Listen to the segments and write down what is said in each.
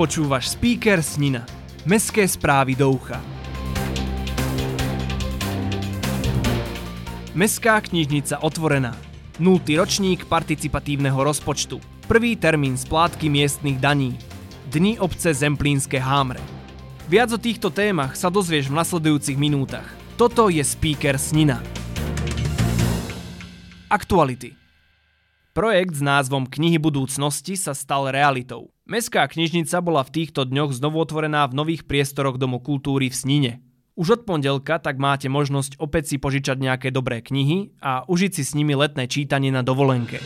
Počúvaš speaker Snina. Mestské správy do ucha. Mestská knižnica otvorená. 0. ročník participatívneho rozpočtu. Prvý termín splátky miestnych daní. Dni obce Zemplínske Hámre. Viac o týchto témach sa dozvieš v nasledujúcich minútach. Toto je speaker Snina. Aktuality. Projekt s názvom Knihy budúcnosti sa stal realitou. Mestská knižnica bola v týchto dňoch znovu otvorená v nových priestoroch Domu kultúry v Snine. Už od pondelka tak máte možnosť opäť si požičať nejaké dobré knihy a užiť si s nimi letné čítanie na dovolenke.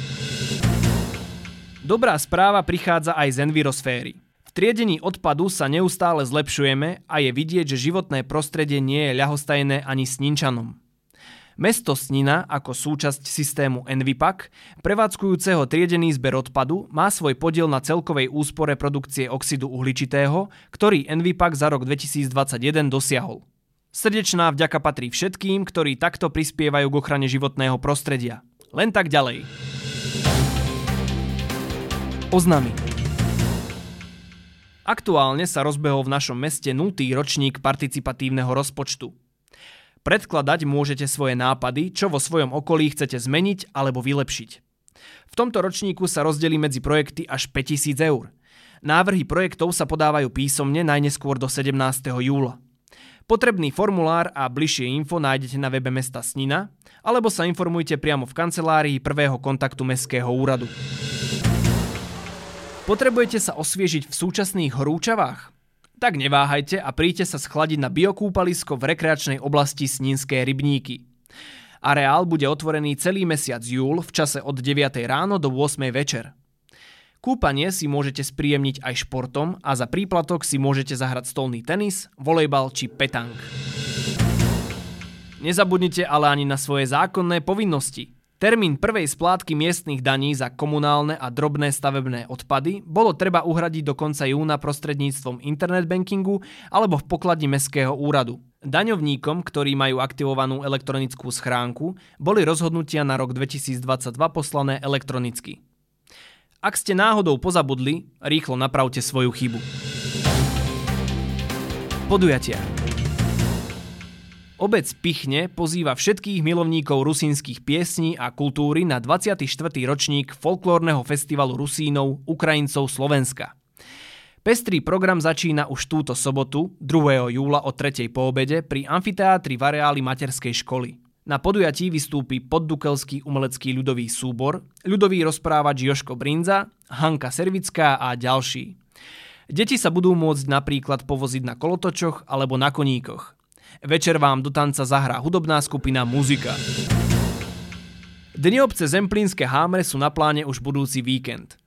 Dobrá správa prichádza aj z envirosféry. V triedení odpadu sa neustále zlepšujeme a je vidieť, že životné prostredie nie je ľahostajné ani sninčanom. Mesto Snina ako súčasť systému Envipak, prevádzkujúceho triedený zber odpadu, má svoj podiel na celkovej úspore produkcie oxidu uhličitého, ktorý Envipak za rok 2021 dosiahol. Srdečná vďaka patrí všetkým, ktorí takto prispievajú k ochrane životného prostredia. Len tak ďalej. Oznamy. Aktuálne sa rozbehol v našom meste 0. ročník participatívneho rozpočtu. Predkladať môžete svoje nápady, čo vo svojom okolí chcete zmeniť alebo vylepšiť. V tomto ročníku sa rozdelí medzi projekty až 5000 eur. Návrhy projektov sa podávajú písomne najneskôr do 17. júla. Potrebný formulár a bližšie info nájdete na webe mesta Snina, alebo sa informujte priamo v kancelárii prvého kontaktu Mestského úradu. Potrebujete sa osviežiť v súčasných horúčavách? Tak neváhajte a príďte sa schladiť na biokúpalisko v rekreačnej oblasti Sninské rybníky. Areál bude otvorený celý mesiac júl v čase od 9. ráno do 8. večer. Kúpanie si môžete spríjemniť aj športom a za príplatok si môžete zahrať stolný tenis, volejbal či petang. Nezabudnite ale ani na svoje zákonné povinnosti. Termín prvej splátky miestnych daní za komunálne a drobné stavebné odpady bolo treba uhradiť do konca júna prostredníctvom internet bankingu alebo v pokladni Mestského úradu. Daňovníkom, ktorí majú aktivovanú elektronickú schránku, boli rozhodnutia na rok 2022 poslané elektronicky. Ak ste náhodou pozabudli, rýchlo napravte svoju chybu. Podujatia. Obec Pichne pozýva všetkých milovníkov rusínskych piesní a kultúry na 24. ročník folklórneho festivalu Rusínov Ukrajincov Slovenska. Pestrý program začína už túto sobotu, 2. júla o 3. po pri amfiteátri v materskej školy. Na podujatí vystúpi poddukelský umelecký ľudový súbor, ľudový rozprávač Joško Brinza, Hanka Servická a ďalší. Deti sa budú môcť napríklad povoziť na kolotočoch alebo na koníkoch. Večer vám do tanca zahrá hudobná skupina Muzika. Dni obce Zemplínske Hámre sú na pláne už budúci víkend.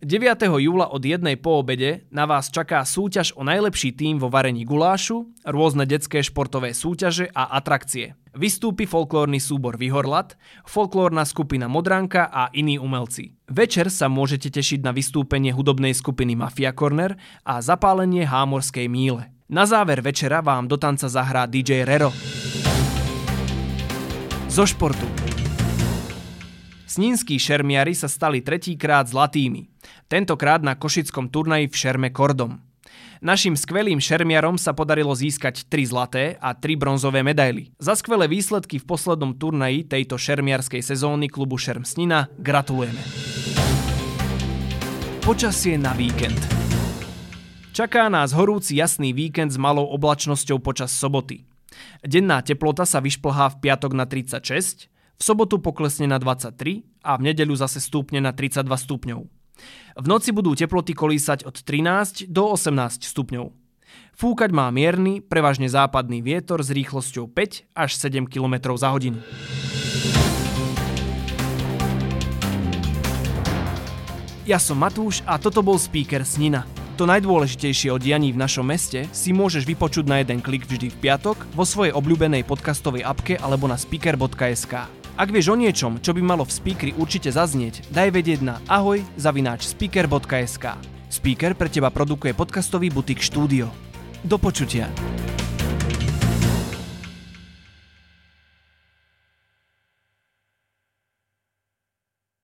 9. júla od jednej po obede na vás čaká súťaž o najlepší tým vo varení gulášu, rôzne detské športové súťaže a atrakcie. Vystúpi folklórny súbor Vyhorlat, folklórna skupina Modranka a iní umelci. Večer sa môžete tešiť na vystúpenie hudobnej skupiny Mafia Corner a zapálenie hámorskej míle. Na záver večera vám do tanca zahrá DJ Rero. Zo športu. Snínskí šermiari sa stali tretíkrát zlatými. Tentokrát na košickom turnaji v šerme Kordom. Našim skvelým šermiarom sa podarilo získať 3 zlaté a 3 bronzové medaily. Za skvelé výsledky v poslednom turnaji tejto šermiarskej sezóny klubu Šerm Snina gratulujeme. Počasie na víkend. Čaká nás horúci jasný víkend s malou oblačnosťou počas soboty. Denná teplota sa vyšplhá v piatok na 36, v sobotu poklesne na 23 a v nedeľu zase stúpne na 32 stupňov. V noci budú teploty kolísať od 13 do 18 stupňov. Fúkať má mierny, prevažne západný vietor s rýchlosťou 5 až 7 km za hodinu. Ja som Matúš a toto bol speaker Snina. To najdôležitejšie o dianí v našom meste si môžeš vypočuť na jeden klik vždy v piatok vo svojej obľúbenej podcastovej apke alebo na speaker.sk. Ak vieš o niečom, čo by malo v speakeri určite zaznieť, daj vedieť na ahoj zavináč speaker.sk. Speaker pre teba produkuje podcastový butik štúdio. Do počutia.